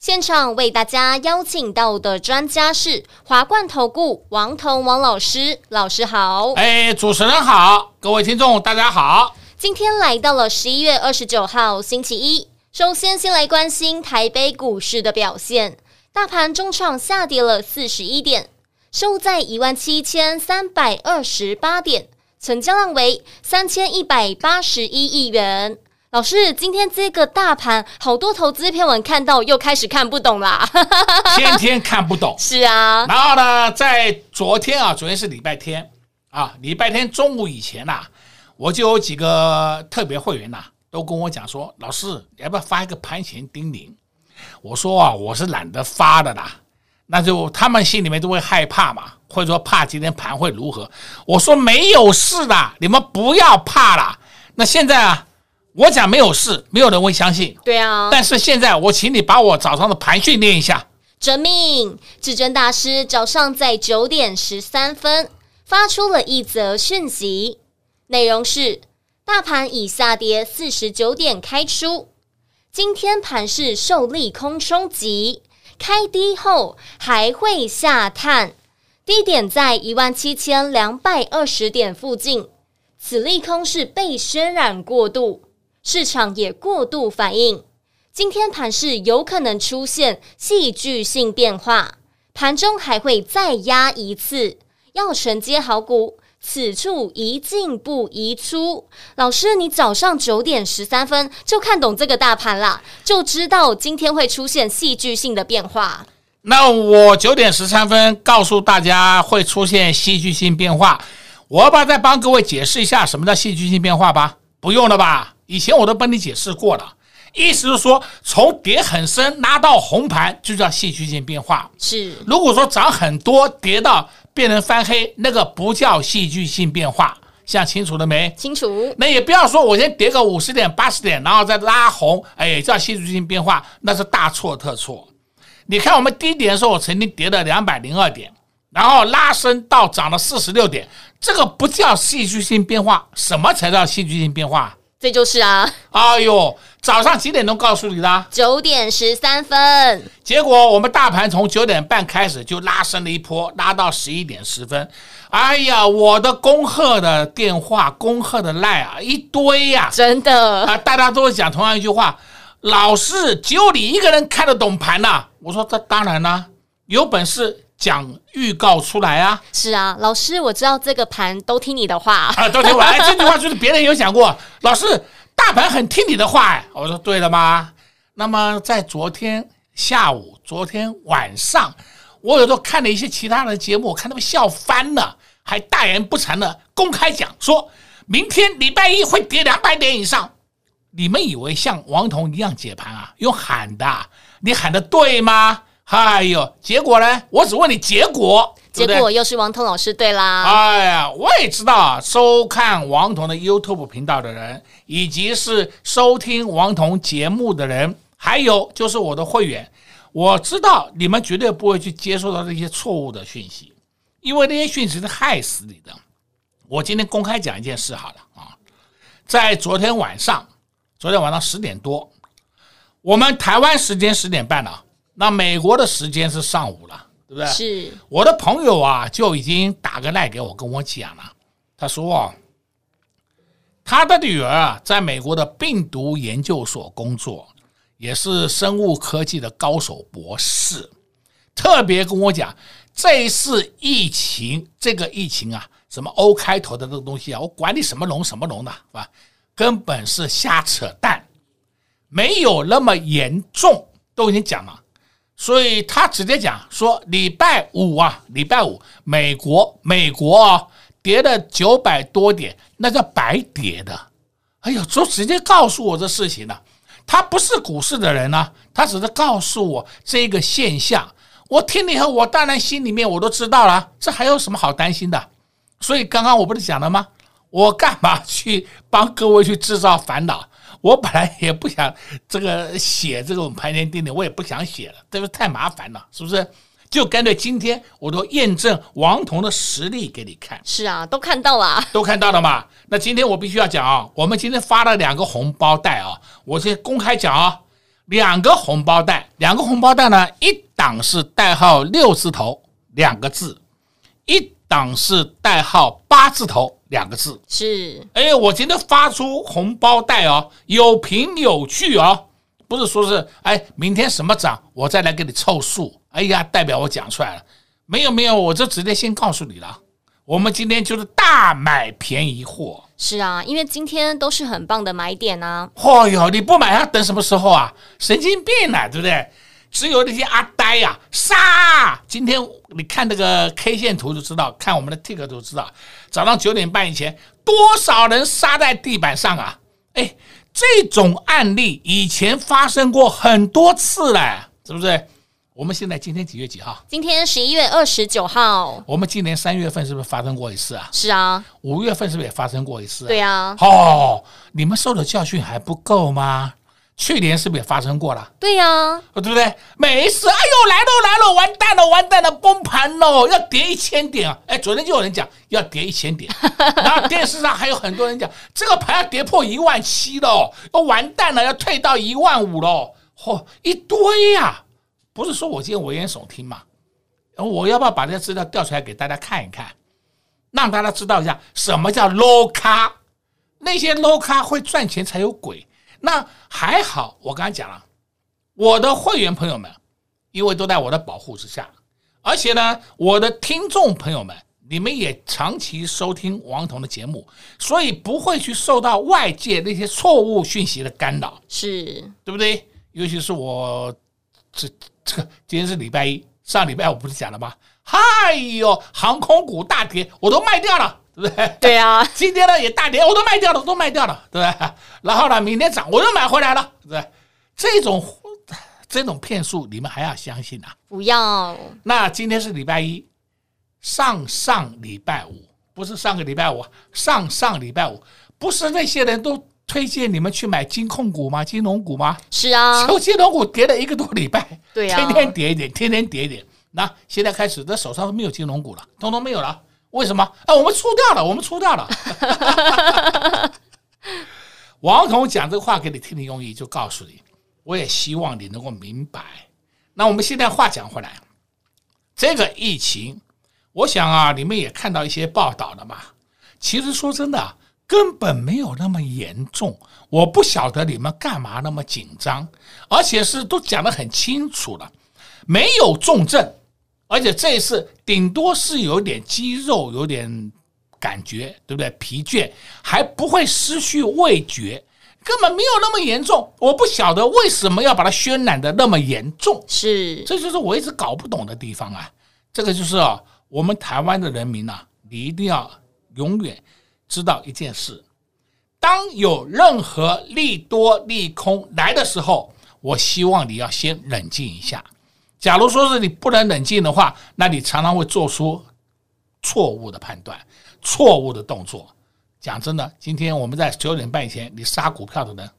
现场为大家邀请到的专家是华冠投顾王彤王老师，老师好。哎，主持人好，各位听众大家好。今天来到了十一月二十九号星期一，首先先来关心台北股市的表现，大盘中场下跌了四十一点，收在一万七千三百二十八点，成交量为三千一百八十一亿元。老师，今天这个大盘，好多投资篇文看到又开始看不懂啦，天天看不懂。是啊，然后呢，在昨天啊，昨天是礼拜天啊，礼拜天中午以前呐、啊，我就有几个特别会员呐、啊，都跟我讲说，老师，你要不要发一个盘前叮咛？我说啊，我是懒得发的啦，那就他们心里面都会害怕嘛，或者说怕今天盘会如何？我说没有事的，你们不要怕啦。那现在啊。我讲没有事，没有人会相信。对啊，但是现在我请你把我早上的盘训练一下。遵命，至尊大师早上在九点十三分发出了一则讯息，内容是：大盘已下跌四十九点开出，今天盘是受利空冲击，开低后还会下探，低点在一万七千两百二十点附近，此利空是被渲染过度。市场也过度反应，今天盘势有可能出现戏剧性变化，盘中还会再压一次，要承接好股，此处宜进不宜出。老师，你早上九点十三分就看懂这个大盘啦，就知道今天会出现戏剧性的变化。那我九点十三分告诉大家会出现戏剧性变化，我要不要再帮各位解释一下什么叫戏剧性变化吧？不用了吧？以前我都帮你解释过了，意思是说，从跌很深拉到红盘就叫戏剧性变化。是，如果说涨很多跌到变成翻黑，那个不叫戏剧性变化。想清楚了没？清楚。那也不要说我先跌个五十点、八十点，然后再拉红，哎，叫戏剧性变化，那是大错特错。你看我们低点的时候，我曾经跌了两百零二点，然后拉升到涨了四十六点，这个不叫戏剧性变化，什么才叫戏剧性变化？这就是啊！哎呦，早上几点钟告诉你的？九点十三分。结果我们大盘从九点半开始就拉升了一波，拉到十一点十分。哎呀，我的恭贺的电话、恭贺的赖啊，一堆呀！真的啊，大家都会讲同样一句话：老师，只有你一个人看得懂盘呐。我说这当然啦，有本事。讲预告出来啊！是啊，老师，我知道这个盘都听你的话啊，都听我。哎，这句话就是别人有讲过，老师，大盘很听你的话哎。我说对了吗？那么在昨天下午、昨天晚上，我有时候看了一些其他的节目，我看他们笑翻了，还大言不惭的公开讲，说明天礼拜一会跌两百点以上。你们以为像王彤一样解盘啊？用喊的，你喊的对吗？哎呦，结果呢？我只问你结果，结果又是王彤老师对啦。哎呀，我也知道啊，收看王彤的 YouTube 频道的人，以及是收听王彤节目的人，还有就是我的会员，我知道你们绝对不会去接受到这些错误的讯息，因为那些讯息是害死你的。我今天公开讲一件事好了啊，在昨天晚上，昨天晚上十点多，我们台湾时间十点半了。那美国的时间是上午了，对不对？是。我的朋友啊，就已经打个赖给我，跟我讲了。他说，他的女儿啊，在美国的病毒研究所工作，也是生物科技的高手博士。特别跟我讲，这一次疫情，这个疫情啊，什么 O 开头的这个东西啊，我管你什么龙什么龙的，是吧？根本是瞎扯淡，没有那么严重，都已经讲了。所以他直接讲说，礼拜五啊，礼拜五美国美国啊跌了九百多点，那叫白跌的。哎呦，就直接告诉我这事情了。他不是股市的人呢、他只是告诉我这个现象。我听了以后，我当然心里面我都知道了，这还有什么好担心的？所以刚刚我不是讲了吗？我干嘛去帮各位去制造烦恼？我本来也不想这个写这种盘前定点，我也不想写了，这个太麻烦了，是不是？就干脆今天我都验证王彤的实力给你看。是啊，都看到了，都看到了嘛。那今天我必须要讲啊，我们今天发了两个红包袋啊，我先公开讲啊，两个红包袋，两个红包袋呢，一档是代号六字头两个字，一档是代号八字头。两个字是，哎，我今天发出红包袋哦，有凭有据哦，不是说是哎，明天什么涨，我再来给你凑数。哎呀，代表我讲出来了，没有没有，我就直接先告诉你了，我们今天就是大买便宜货。是啊，因为今天都是很棒的买点啊。哦哟，你不买要等什么时候啊？神经病啊，对不对？只有那些阿呆呀、啊，杀！今天你看那个 K 线图就知道，看我们的 Tick 都知道，早上九点半以前多少人杀在地板上啊？哎，这种案例以前发生过很多次了，是不是？我们现在今天几月几号？今天十一月二十九号。我们今年三月份是不是发生过一次啊？是啊。五月份是不是也发生过一次啊？对啊。哦，你们受的教训还不够吗？去年是不是也发生过了？对呀、啊，对不对？没事，哎呦，来喽来喽，完蛋了完蛋了，崩盘喽，要跌一千点啊！哎，昨天就有人讲要跌一千点，然后电视上还有很多人讲这个盘要跌破一万七喽，要完蛋了，要退到一万五喽，嚯、哦，一堆呀、啊！不是说我今天危言耸听嘛？我要不要把这些资料调出来给大家看一看，让大家知道一下什么叫 low 咖？那些 low 咖会赚钱才有鬼。那还好，我刚才讲了，我的会员朋友们，因为都在我的保护之下，而且呢，我的听众朋友们，你们也长期收听王彤的节目，所以不会去受到外界那些错误讯息的干扰，是对不对？尤其是我这这个今天是礼拜一，上礼拜我不是讲了吗？嗨哟，航空股大跌，我都卖掉了。对不对？对啊，今天呢也大跌，我都卖掉了，都卖掉了，对不对？然后呢，明天涨，我又买回来了，对不对？这种这种骗术，你们还要相信啊？不要。那今天是礼拜一，上上礼拜五，不是上个礼拜五，上上礼拜五，不是那些人都推荐你们去买金控股吗？金融股吗？是啊，就金融股跌了一个多礼拜，对呀、啊，天天跌一点，天天跌一点。那现在开始，这手上都没有金融股了，通通没有了。为什么？哎，我们出掉了，我们出掉了。王彤讲这个话给你听的用意，就告诉你，我也希望你能够明白。那我们现在话讲回来，这个疫情，我想啊，你们也看到一些报道了嘛。其实说真的，根本没有那么严重。我不晓得你们干嘛那么紧张，而且是都讲得很清楚了，没有重症。而且这一次顶多是有点肌肉，有点感觉，对不对？疲倦，还不会失去味觉，根本没有那么严重。我不晓得为什么要把它渲染的那么严重，是，这就是我一直搞不懂的地方啊。这个就是啊，我们台湾的人民呐、啊，你一定要永远知道一件事：当有任何利多利空来的时候，我希望你要先冷静一下。假如说是你不能冷静的话，那你常常会做出错误的判断、错误的动作。讲真的，今天我们在九点半以前，你杀股票的人，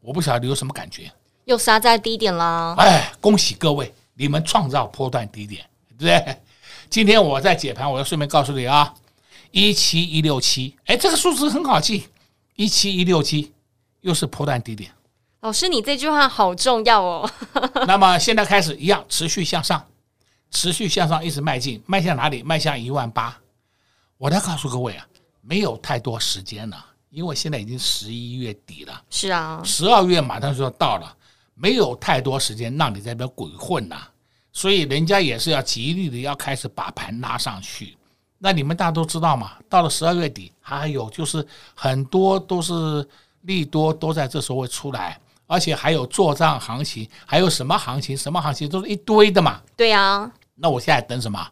我不晓得你有什么感觉？又杀在低点啦。哎，恭喜各位，你们创造波段低点，对不对？今天我在解盘，我要顺便告诉你啊，一七一六七，哎，这个数字很好记，一七一六七又是波段低点。老师，你这句话好重要哦。那么现在开始一样，持续向上，持续向上，一直迈进，迈向哪里？迈向一万八。我来告诉各位啊，没有太多时间了，因为现在已经十一月底了。是啊，十二月马上就要到了，没有太多时间让你在那边鬼混呐。所以人家也是要极力的要开始把盘拉上去。那你们大家都知道嘛，到了十二月底，还有就是很多都是利多都在这时候会出来。而且还有做账行情，还有什么行情？什么行情都是一堆的嘛。对呀、啊，那我现在等什么？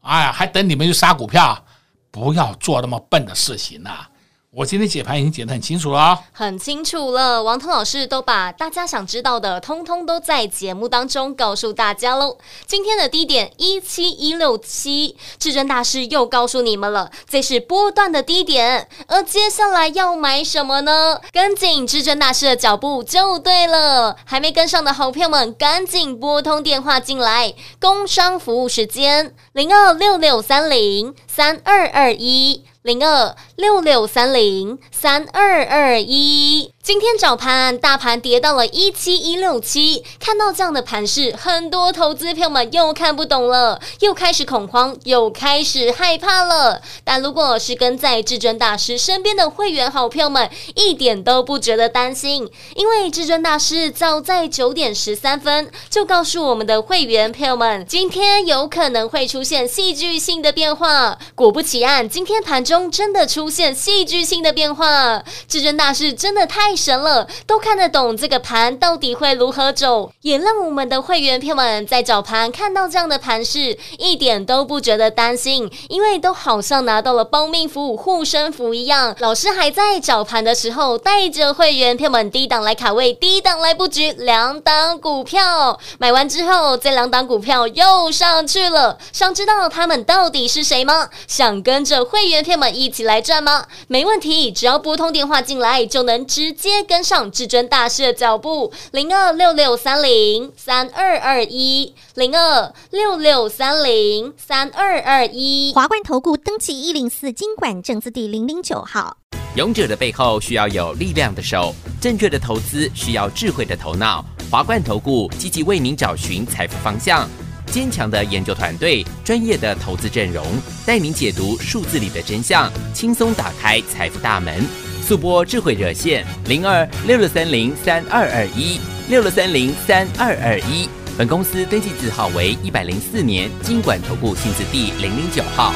哎呀，还等你们去杀股票？不要做那么笨的事情呐、啊！我今天解盘已经解得很清楚了，很清楚了。王彤老师都把大家想知道的，通通都在节目当中告诉大家喽。今天的低点一七一六七，至尊大师又告诉你们了，这是波段的低点。而接下来要买什么呢？跟紧至尊大师的脚步就对了。还没跟上的好朋友们，赶紧拨通电话进来。工商服务时间零二六六三零三二二一。零二六六三零三二二一。今天早盘大盘跌到了一七一六七，看到这样的盘势，很多投资朋友们又看不懂了，又开始恐慌，又开始害怕了。但如果是跟在至尊大师身边的会员好朋友们，一点都不觉得担心，因为至尊大师早在九点十三分就告诉我们的会员朋友们，今天有可能会出现戏剧性的变化。果不其然，今天盘中真的出现戏剧性的变化，至尊大师真的太神了，都看得懂这个盘到底会如何走，也让我们的会员票们在早盘看到这样的盘势，一点都不觉得担心，因为都好像拿到了保命符、护身符一样。老师还在早盘的时候带着会员票们低档来卡位，低档来布局两档股票，买完之后这两档股票又上去了。想知道他们到底是谁吗？想跟着会员票们一起来赚吗？没问题，只要拨通电话进来就能直接。接跟上至尊大师的脚步，零二六六三零三二二一，零二六六三零三二二一。华冠投顾登记一零四经管证字第零零九号。勇者的背后需要有力量的手，正确的投资需要智慧的头脑。华冠投顾积极为您找寻财富方向，坚强的研究团队，专业的投资阵容，带您解读数字里的真相，轻松打开财富大门。速播智慧热线零二六六三零三二二一六六三零三二二一，本公司登记字号为一百零四年经管投顾新字第零零九号。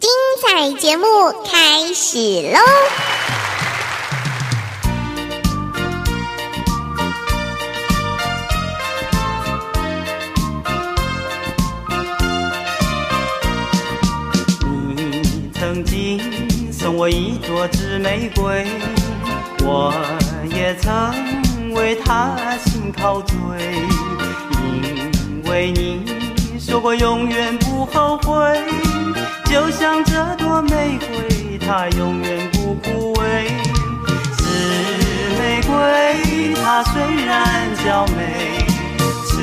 精彩节目开始喽！我一朵紫玫瑰，我也曾为它心陶醉，因为你说过永远不后悔，就像这朵玫瑰，它永远不枯萎。紫玫瑰，它虽然娇美，紫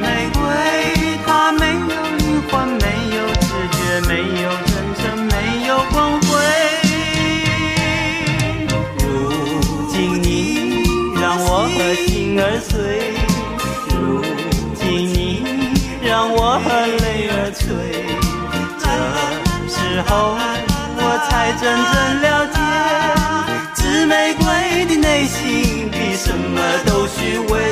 玫瑰，它没有灵魂，没有知觉，没有碎，如今你让我泪儿垂，这时候我才真正了解，紫玫瑰的内心比什么都虚伪。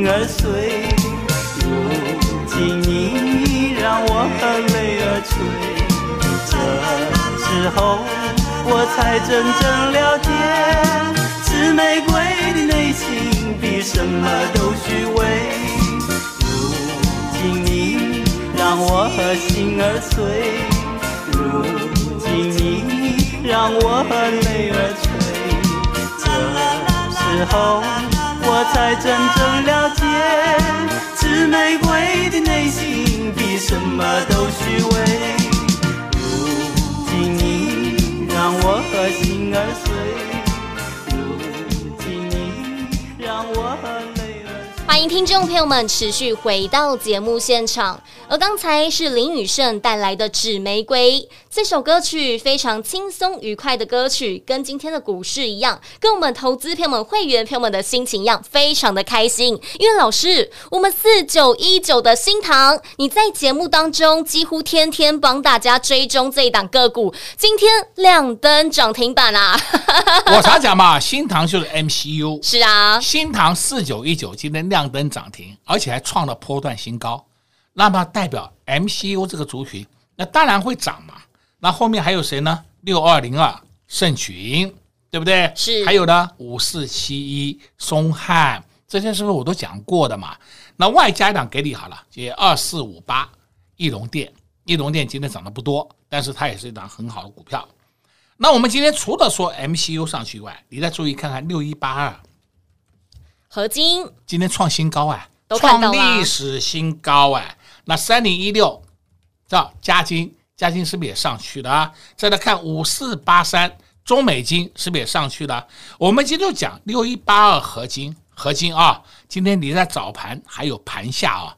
心儿碎，如今你让我和泪儿垂，这时候我才真正了解，紫玫瑰的内心比什么都虚伪。如今你让我和心儿碎，如今你让我和泪儿垂，这时候。我才真正了解紫玫瑰的内心比什么都虚伪。如今你让我和心儿碎如今你让我和泪儿欢迎听众朋友们持续回到节目现场。而刚才是林雨胜带来的纸玫瑰这首歌曲，非常轻松愉快的歌曲，跟今天的股市一样，跟我们投资朋友们、会员朋友们的心情一样，非常的开心。因为老师，我们四九一九的新塘，你在节目当中几乎天天帮大家追踪这一档个股，今天亮灯涨停板啊！我常讲嘛，新塘就是 MCU，是啊，新塘四九一九今天亮。亮灯涨停，而且还创了波段新高，那么代表 MCU 这个族群，那当然会涨嘛。那后面还有谁呢？六二零二盛群，对不对？是。还有呢，五四七一松汉，这些是不是我都讲过的嘛？那外加一档给你好了，也二四五八义隆电，义隆电今天涨得不多，但是它也是一档很好的股票。那我们今天除了说 MCU 上去以外，你再注意看看六一八二。合金今天创新高哎，创历史新高哎。那三零一六，叫嘉晶，嘉兴是不是也上去了啊？再来看五四八三中美金是不是也上去了？我们今天就讲六一八二合金，合金啊，今天你在早盘还有盘下啊，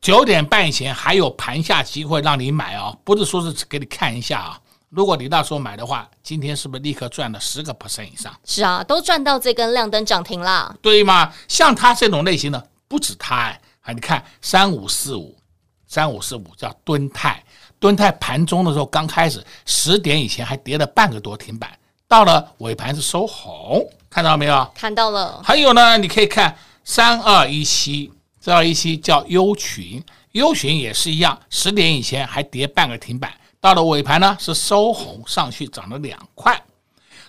九点半以前还有盘下机会让你买啊，不是说是给你看一下啊。如果你到时候买的话，今天是不是立刻赚了十个 percent 以上？是啊，都赚到这根亮灯涨停啦。对吗？像它这种类型的不止它哎，啊，你看三五四五，三五四五叫敦泰，敦泰盘中的时候刚开始十点以前还跌了半个多停板，到了尾盘是收红，看到没有？看到了。还有呢，你可以看三二一七，三二一七叫优群，优群也是一样，十点以前还跌半个停板。到了尾盘呢，是收红上去，涨了两块。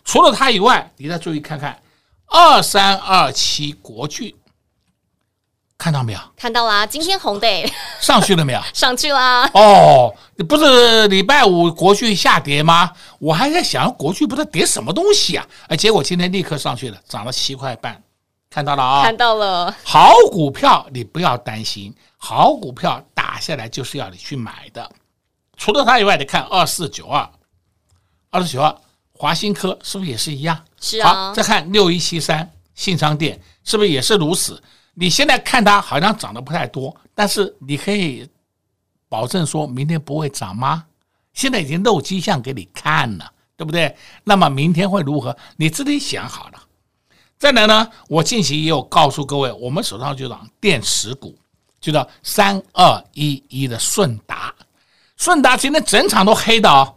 除了它以外，你再注意看看二三二七国巨，看到没有？看到啦，今天红的上去了没有？上去啦。哦，不是礼拜五国剧下跌吗？我还在想国剧不知道跌什么东西啊？哎，结果今天立刻上去了，涨了七块半，看到了啊？看到了。好股票你不要担心，好股票打下来就是要你去买的。除了它以外，你看二四九二，二四九二华新科是不是也是一样？是啊。好，再看六一七三信昌店，是不是也是如此？你现在看它好像涨得不太多，但是你可以保证说明天不会涨吗？现在已经露迹象给你看了，对不对？那么明天会如何？你自己想好了。再来呢，我近期也有告诉各位，我们手上就涨电池股，就叫三二一一的顺达。顺达今天整场都黑的哦，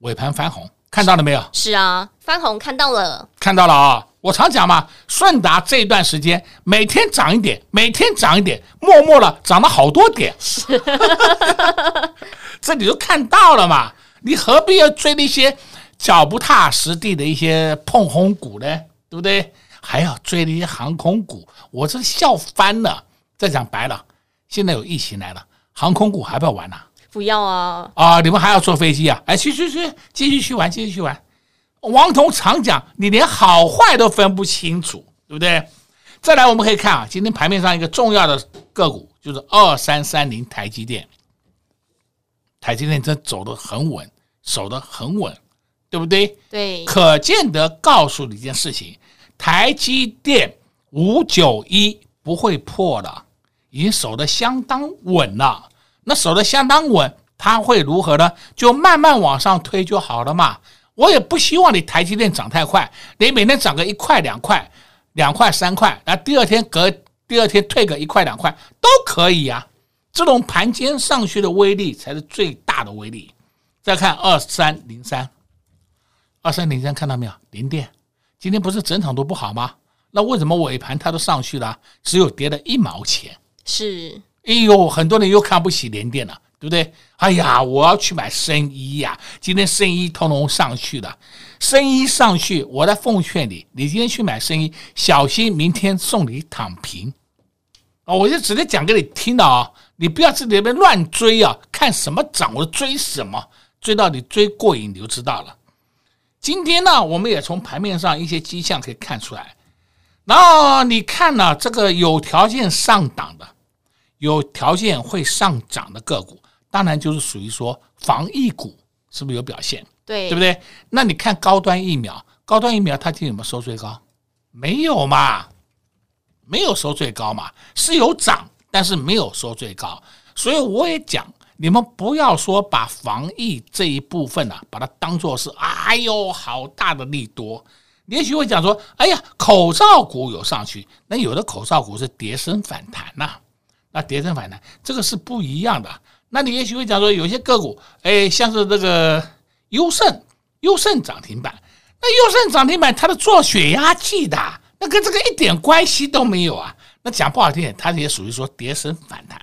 尾盘翻红，看到了没有？是啊，翻红看到了，看到了啊、哦！我常讲嘛，顺达这一段时间每天涨一点，每天涨一点，默默的涨了好多点，是，这你都看到了嘛？你何必要追那些脚不踏实地的一些碰红股呢？对不对？还要追那些航空股，我这笑翻了。再讲白了，现在有疫情来了，航空股还不要玩呢、啊？不要啊！啊，你们还要坐飞机啊？哎，去去去，继续去玩，继续去玩。王彤常讲，你连好坏都分不清楚，对不对？再来，我们可以看啊，今天盘面上一个重要的个股就是二三三零台积电。台积电真走得很稳，守得很稳，对不对？对。可见得告诉你一件事情：台积电五九一不会破了，已经守得相当稳了。那守得相当稳，它会如何呢？就慢慢往上推就好了嘛。我也不希望你台积电涨太快，你每天涨个一块两块，两块三块，那第二天隔第二天退个一块两块都可以呀、啊。这种盘间上去的威力才是最大的威力。再看二三零三，二三零三看到没有？零电今天不是整场都不好吗？那为什么尾盘它都上去了，只有跌了一毛钱？是。哎呦，很多人又看不起联电了，对不对？哎呀，我要去买生医呀！今天生医通通上去了，生医上去，我在奉劝你，你今天去买生医，小心明天送你躺平啊！我就直接讲给你听的啊，你不要在那边乱追啊，看什么涨我就追什么，追到你追过瘾你就知道了。今天呢，我们也从盘面上一些迹象可以看出来，然后你看呢，这个有条件上档的。有条件会上涨的个股，当然就是属于说防疫股，是不是有表现？对，对不对？那你看高端疫苗，高端疫苗它今天有没有收最高？没有嘛，没有收最高嘛，是有涨，但是没有收最高。所以我也讲，你们不要说把防疫这一部分啊，把它当做是哎呦好大的利多。你也许会讲说，哎呀，口罩股有上去，那有的口罩股是跌升反弹呐、啊，那跌升反弹这个是不一样的。那你也许会讲说，有些个股，哎，像是这个优胜，优胜涨停板。那优胜涨停板，它是做血压计的，那跟这个一点关系都没有啊。那讲不好听点，它也属于说跌升反弹。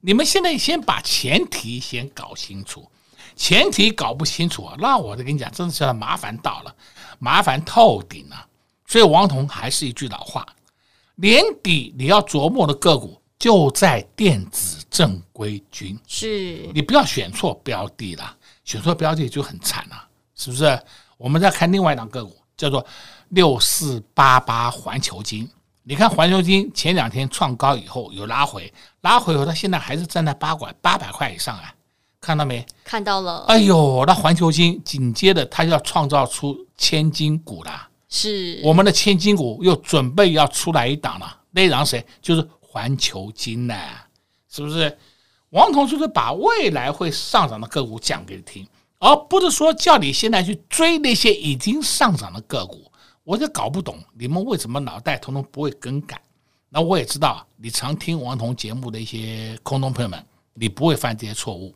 你们现在先把前提先搞清楚，前提搞不清楚，那我就跟你讲，真的是麻烦到了，麻烦透顶了。所以王彤还是一句老话，年底你要琢磨的个股就在电子正规军，是你不要选错标的啦，选错标的就很惨了，是不是？我们再看另外一档个股，叫做六四八八环球金。你看环球金前两天创高以后有拉回，拉回以后它现在还是站在八管八百块以上啊，看到没？看到了。哎呦，那环球金紧接着它要创造出千金股啦，是我们的千金股又准备要出来一档了。那档谁？就是环球金呢，是不是？王彤就是把未来会上涨的个股讲给你听。而不是说叫你现在去追那些已经上涨的个股，我就搞不懂你们为什么脑袋统统不会更改。那我也知道，你常听王彤节目的一些空中朋友们，你不会犯这些错误。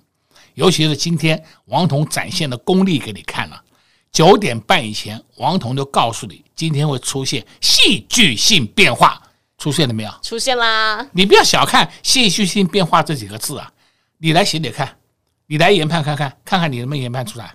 尤其是今天王彤展现的功力给你看了，九点半以前，王彤就告诉你今天会出现戏剧性变化，出现了没有？出现啦！你不要小看戏剧性变化这几个字啊，你来写写看。你来研判看看，看看你能不能研判出来，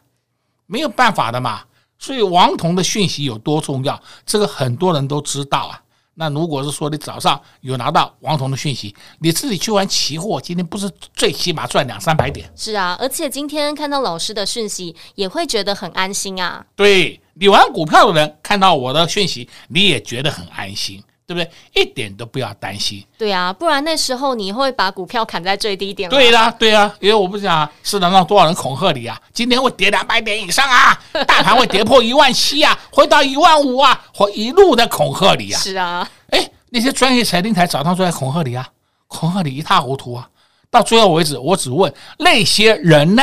没有办法的嘛。所以王彤的讯息有多重要，这个很多人都知道啊。那如果是说你早上有拿到王彤的讯息，你自己去玩期货，今天不是最起码赚两三百点？是啊，而且今天看到老师的讯息，也会觉得很安心啊。对，你玩股票的人看到我的讯息，你也觉得很安心。对不对？一点都不要担心。对啊，不然那时候你会把股票砍在最低点。对啦，对啊，因为我不想市场上多少人恐吓你啊，今天会跌两百点以上啊，大盘会跌破一万七啊，回到一万五啊，或一路的恐吓你啊。是啊，哎，那些专业财经台早上都在恐吓你啊，恐吓你一塌糊涂啊。到最后为止，我只问那些人呢，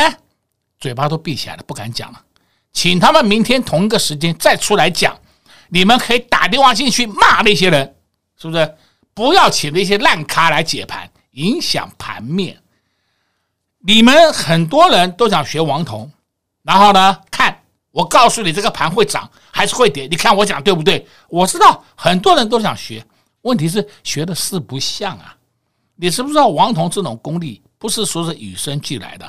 嘴巴都闭起来了，不敢讲了，请他们明天同一个时间再出来讲。你们可以打电话进去骂那些人。是不是？不要请那些烂咖来解盘，影响盘面。你们很多人都想学王彤，然后呢，看我告诉你这个盘会涨还是会跌？你看我讲对不对？我知道很多人都想学，问题是学的四不像啊。你知不知道王彤这种功力不是说是与生俱来的？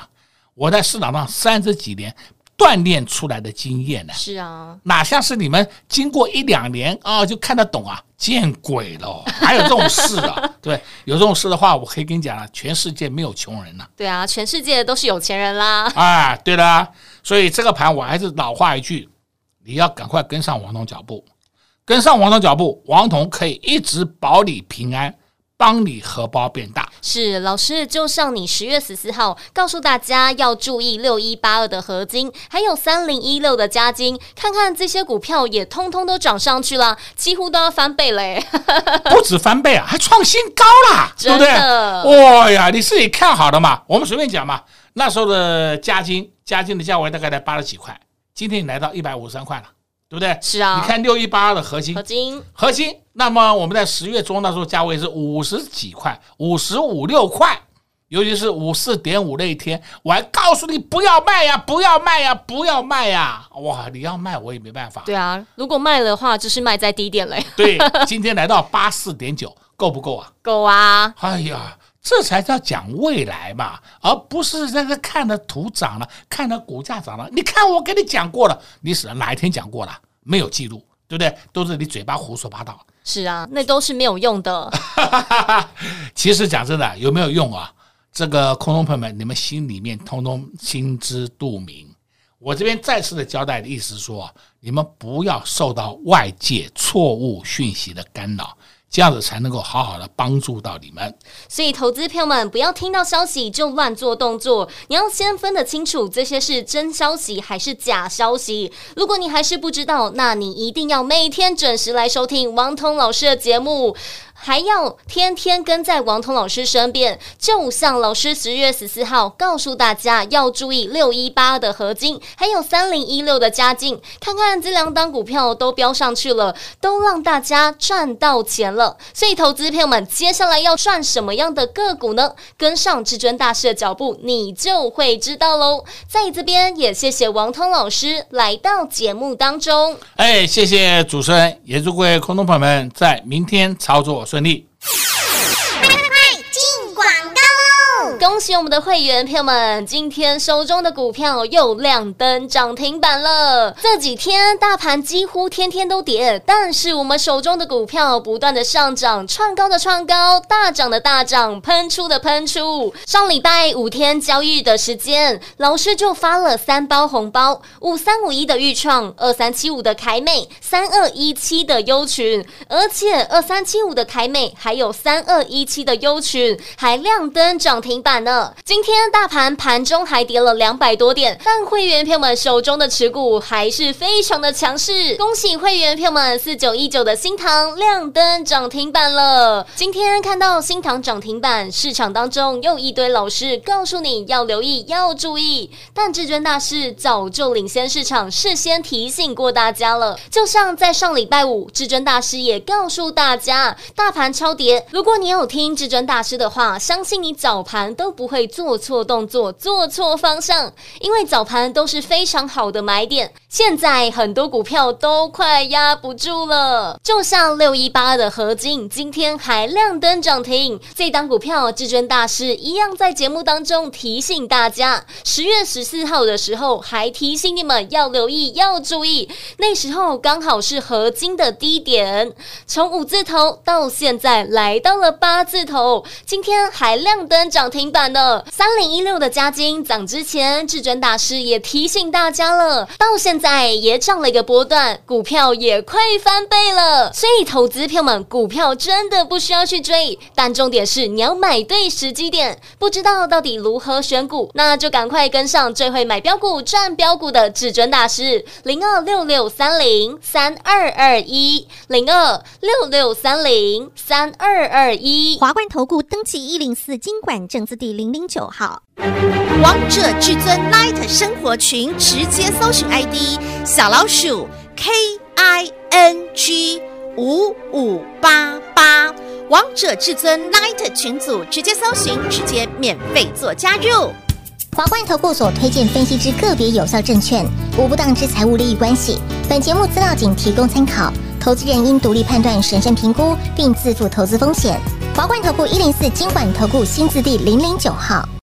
我在市场上三十几年。锻炼出来的经验呢？是啊，哪像是你们经过一两年啊就看得懂啊？见鬼了，还有这种事啊？对，有这种事的话，我可以跟你讲了，全世界没有穷人呐。对啊，全世界都是有钱人啦。啊，对啦，所以这个盘我还是老话一句，你要赶快跟上王彤脚步，跟上王彤脚步，王彤可以一直保你平安。帮你荷包变大。是老师，就像你十月十四号告诉大家要注意六一八二的合金，还有三零一六的加金，看看这些股票也通通都涨上去了，几乎都要翻倍嘞！不止翻倍啊，还创新高啦，对不对？哇呀，你自己看好的嘛，我们随便讲嘛。那时候的加金，加金的价位大概在八十几块，今天你来到一百五十三块了。对不对？是啊，你看六一八二的核心，核心，核心。那么我们在十月中那时候价位是五十几块，五十五六块，尤其是五四点五那一天，我还告诉你不要卖呀，不要卖呀，不要卖呀！哇，你要卖我也没办法。对啊，如果卖的话，就是卖在低点嘞。对，今天来到八四点九，够不够啊？够啊！哎呀。这才叫讲未来嘛，而不是在这看着图涨了，看着股价涨了。你看我跟你讲过了，你是哪一天讲过了？没有记录，对不对？都是你嘴巴胡说八道。是啊，那都是没有用的。其实讲真的，有没有用啊？这个空中朋友们，你们心里面通通心知肚明。我这边再次的交代的意思是说，你们不要受到外界错误讯息的干扰。这样子才能够好好的帮助到你们。所以，投资票们不要听到消息就乱做动作，你要先分得清楚这些是真消息还是假消息。如果你还是不知道，那你一定要每天准时来收听王彤老师的节目。还要天天跟在王彤老师身边，就像老师十月十四号告诉大家要注意六一八的合金，还有三零一六的嘉晶，看看这两档股票都飙上去了，都让大家赚到钱了。所以，投资朋友们，接下来要赚什么样的个股呢？跟上至尊大师的脚步，你就会知道喽。在这边也谢谢王彤老师来到节目当中。哎，谢谢主持人，也祝各位空中朋友们在明天操作顺利。恭喜我们的会员朋友们，今天手中的股票又亮灯涨停板了。这几天大盘几乎天天都跌，但是我们手中的股票不断的上涨，创高的创高，大涨的大涨，喷出的喷出。上礼拜五天交易的时间，老师就发了三包红包：五三五一的预创，二三七五的凯美，三二一七的优群。而且二三七五的凯美还有三二一七的优群还亮灯涨停板。版呢？今天大盘盘中还跌了两百多点，但会员朋友们手中的持股还是非常的强势。恭喜会员朋友们，四九一九的新唐亮灯涨停板了。今天看到新唐涨停板，市场当中又一堆老师告诉你要留意、要注意，但至尊大师早就领先市场，事先提醒过大家了。就像在上礼拜五，至尊大师也告诉大家，大盘超跌。如果你有听至尊大师的话，相信你早盘。都不会做错动作、做错方向，因为早盘都是非常好的买点。现在很多股票都快压不住了，就像六一八的合金，今天还亮灯涨停。这档股票，至尊大师一样在节目当中提醒大家，十月十四号的时候还提醒你们要留意、要注意。那时候刚好是合金的低点，从五字头到现在来到了八字头，今天还亮灯涨停。版的三零一六的加金涨之前，至尊大师也提醒大家了，到现在也涨了一个波段，股票也快翻倍了。所以投资票们，股票真的不需要去追，但重点是你要买对时机点。不知道到底如何选股，那就赶快跟上最会买标股赚标股的至尊大师零二六六三零三二二一零二六六三零三二二一华冠投顾登记一零四金管证字。第零零九号，王者至尊 Light 生活群直接搜寻 ID 小老鼠 K I N G 五五八八，王者至尊 Light 群组直接搜寻，直接免费做加入。华冠投顾所推荐分析之个别有效证券，无不当之财务利益关系。本节目资料仅提供参考，投资人应独立判断、审慎评估，并自负投资风险。华冠投顾一零四金管投顾新字第零零九号。